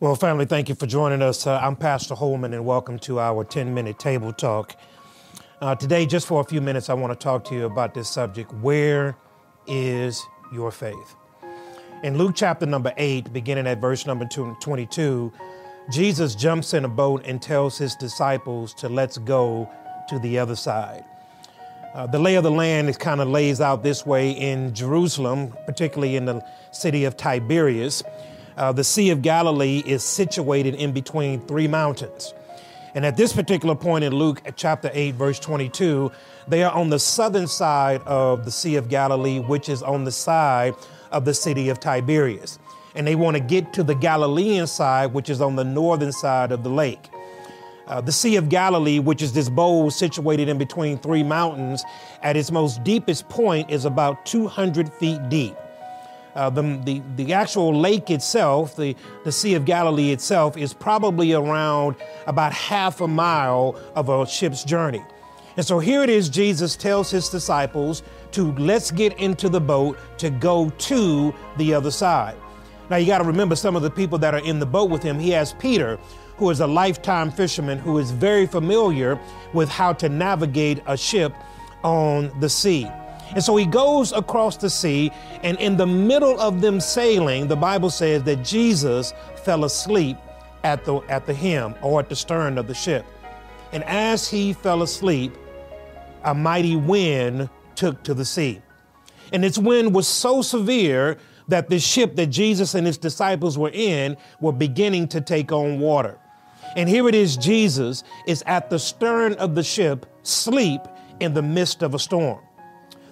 Well, family, thank you for joining us. Uh, I'm Pastor Holman, and welcome to our 10 minute table talk. Uh, today, just for a few minutes, I want to talk to you about this subject Where is your faith? In Luke chapter number 8, beginning at verse number 22, Jesus jumps in a boat and tells his disciples to let's go to the other side. Uh, the lay of the land is kind of lays out this way in Jerusalem, particularly in the city of Tiberias. Uh, the Sea of Galilee is situated in between three mountains. And at this particular point in Luke chapter 8, verse 22, they are on the southern side of the Sea of Galilee, which is on the side of the city of Tiberias. And they want to get to the Galilean side, which is on the northern side of the lake. Uh, the Sea of Galilee, which is this bowl situated in between three mountains, at its most deepest point is about 200 feet deep. Uh, the, the, the actual lake itself, the, the Sea of Galilee itself, is probably around about half a mile of a ship's journey. And so here it is, Jesus tells his disciples to let's get into the boat to go to the other side. Now you got to remember some of the people that are in the boat with him. He has Peter, who is a lifetime fisherman who is very familiar with how to navigate a ship on the sea. And so he goes across the sea, and in the middle of them sailing, the Bible says that Jesus fell asleep at the, at the helm or at the stern of the ship. And as he fell asleep, a mighty wind took to the sea. And its wind was so severe that the ship that Jesus and his disciples were in were beginning to take on water. And here it is Jesus is at the stern of the ship, sleep in the midst of a storm.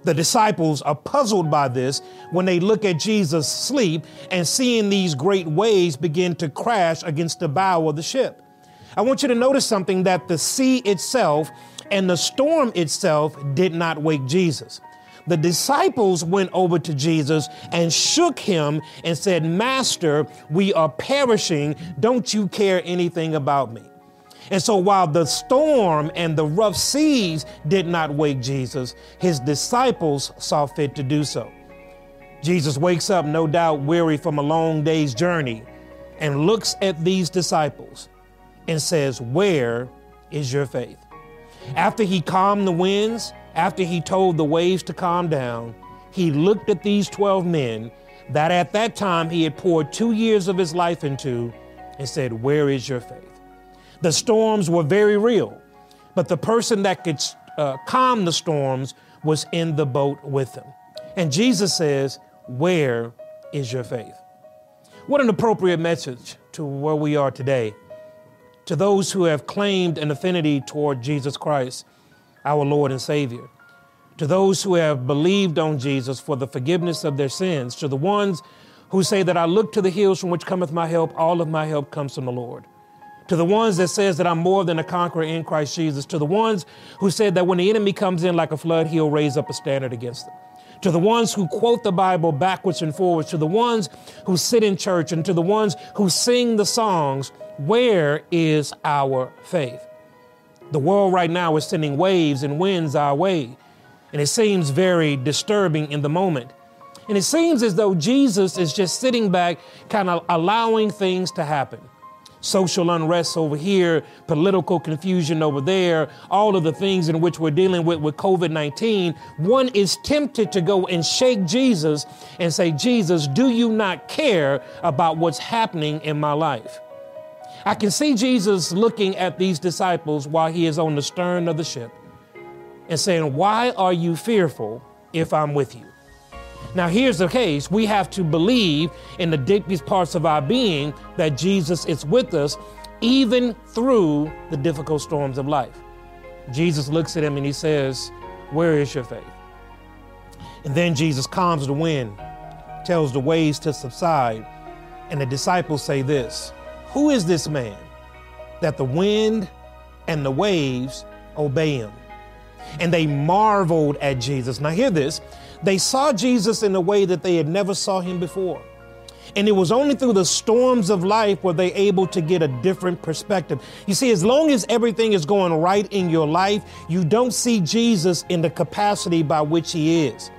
The disciples are puzzled by this when they look at Jesus sleep and seeing these great waves begin to crash against the bow of the ship. I want you to notice something that the sea itself and the storm itself did not wake Jesus. The disciples went over to Jesus and shook him and said, Master, we are perishing. Don't you care anything about me? And so while the storm and the rough seas did not wake Jesus, his disciples saw fit to do so. Jesus wakes up, no doubt weary from a long day's journey, and looks at these disciples and says, Where is your faith? After he calmed the winds, after he told the waves to calm down, he looked at these 12 men that at that time he had poured two years of his life into and said, Where is your faith? The storms were very real, but the person that could uh, calm the storms was in the boat with them. And Jesus says, Where is your faith? What an appropriate message to where we are today. To those who have claimed an affinity toward Jesus Christ, our Lord and Savior. To those who have believed on Jesus for the forgiveness of their sins. To the ones who say that I look to the hills from which cometh my help, all of my help comes from the Lord to the ones that says that I'm more than a conqueror in Christ Jesus, to the ones who said that when the enemy comes in like a flood, he'll raise up a standard against them. To the ones who quote the Bible backwards and forwards, to the ones who sit in church, and to the ones who sing the songs, where is our faith? The world right now is sending waves and winds our way, and it seems very disturbing in the moment. And it seems as though Jesus is just sitting back, kind of allowing things to happen social unrest over here, political confusion over there, all of the things in which we're dealing with with COVID 19, one is tempted to go and shake Jesus and say, Jesus, do you not care about what's happening in my life? I can see Jesus looking at these disciples while he is on the stern of the ship and saying, Why are you fearful if I'm with you? Now, here's the case we have to believe in the deepest parts of our being that Jesus is with us, even through the difficult storms of life. Jesus looks at him and he says, Where is your faith? And then Jesus calms the wind, tells the waves to subside, and the disciples say this Who is this man that the wind and the waves obey him? And they marveled at Jesus. Now, hear this they saw Jesus in a way that they had never saw him before. And it was only through the storms of life were they able to get a different perspective. You see, as long as everything is going right in your life, you don't see Jesus in the capacity by which he is.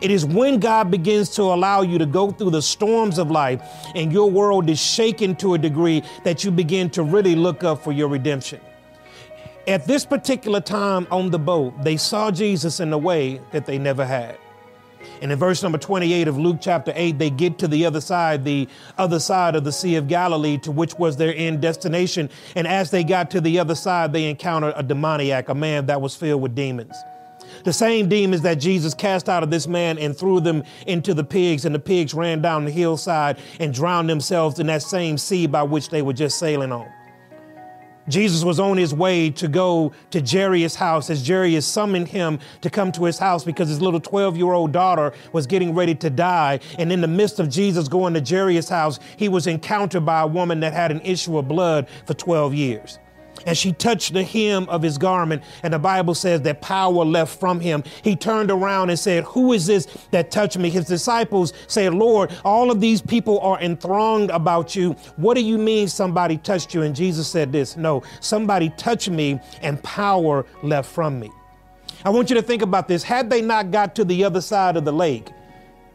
It is when God begins to allow you to go through the storms of life and your world is shaken to a degree that you begin to really look up for your redemption. At this particular time on the boat, they saw Jesus in a way that they never had. And in verse number 28 of Luke chapter 8, they get to the other side, the other side of the Sea of Galilee, to which was their end destination. And as they got to the other side, they encountered a demoniac, a man that was filled with demons. The same demons that Jesus cast out of this man and threw them into the pigs, and the pigs ran down the hillside and drowned themselves in that same sea by which they were just sailing on. Jesus was on his way to go to Jairus' house as Jairus summoned him to come to his house because his little 12 year old daughter was getting ready to die. And in the midst of Jesus going to Jairus' house, he was encountered by a woman that had an issue of blood for 12 years and she touched the hem of his garment. And the Bible says that power left from him. He turned around and said, Who is this that touched me? His disciples said, Lord, all of these people are enthronged about you. What do you mean somebody touched you? And Jesus said this No, somebody touched me and power left from me. I want you to think about this. Had they not got to the other side of the lake,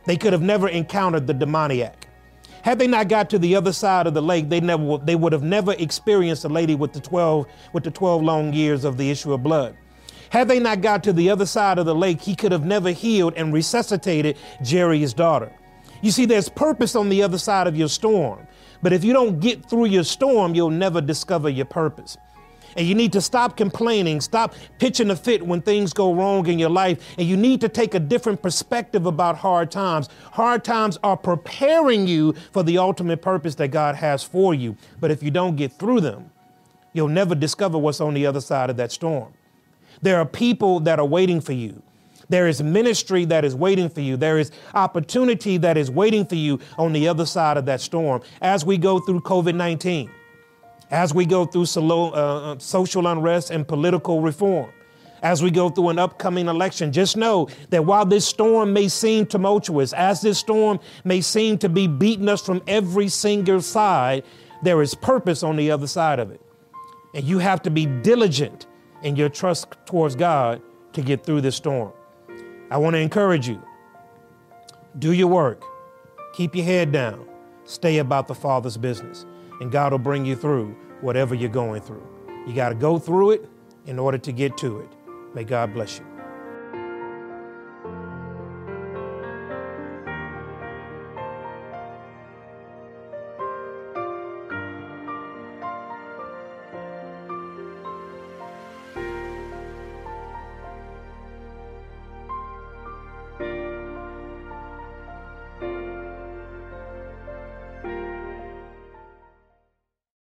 they could have never encountered the demoniac. Had they not got to the other side of the lake, they never they would have never experienced a lady with the 12 with the 12 long years of the issue of blood. Had they not got to the other side of the lake, he could have never healed and resuscitated Jairus' daughter. You see, there's purpose on the other side of your storm. But if you don't get through your storm, you'll never discover your purpose. And you need to stop complaining, stop pitching a fit when things go wrong in your life. And you need to take a different perspective about hard times. Hard times are preparing you for the ultimate purpose that God has for you. But if you don't get through them, you'll never discover what's on the other side of that storm. There are people that are waiting for you. There is ministry that is waiting for you. There is opportunity that is waiting for you on the other side of that storm as we go through COVID 19 as we go through uh, uh, social unrest and political reform, as we go through an upcoming election, just know that while this storm may seem tumultuous, as this storm may seem to be beating us from every single side, there is purpose on the other side of it. And you have to be diligent in your trust towards God to get through this storm. I want to encourage you do your work, keep your head down, stay about the Father's business and God will bring you through whatever you're going through. You got to go through it in order to get to it. May God bless you.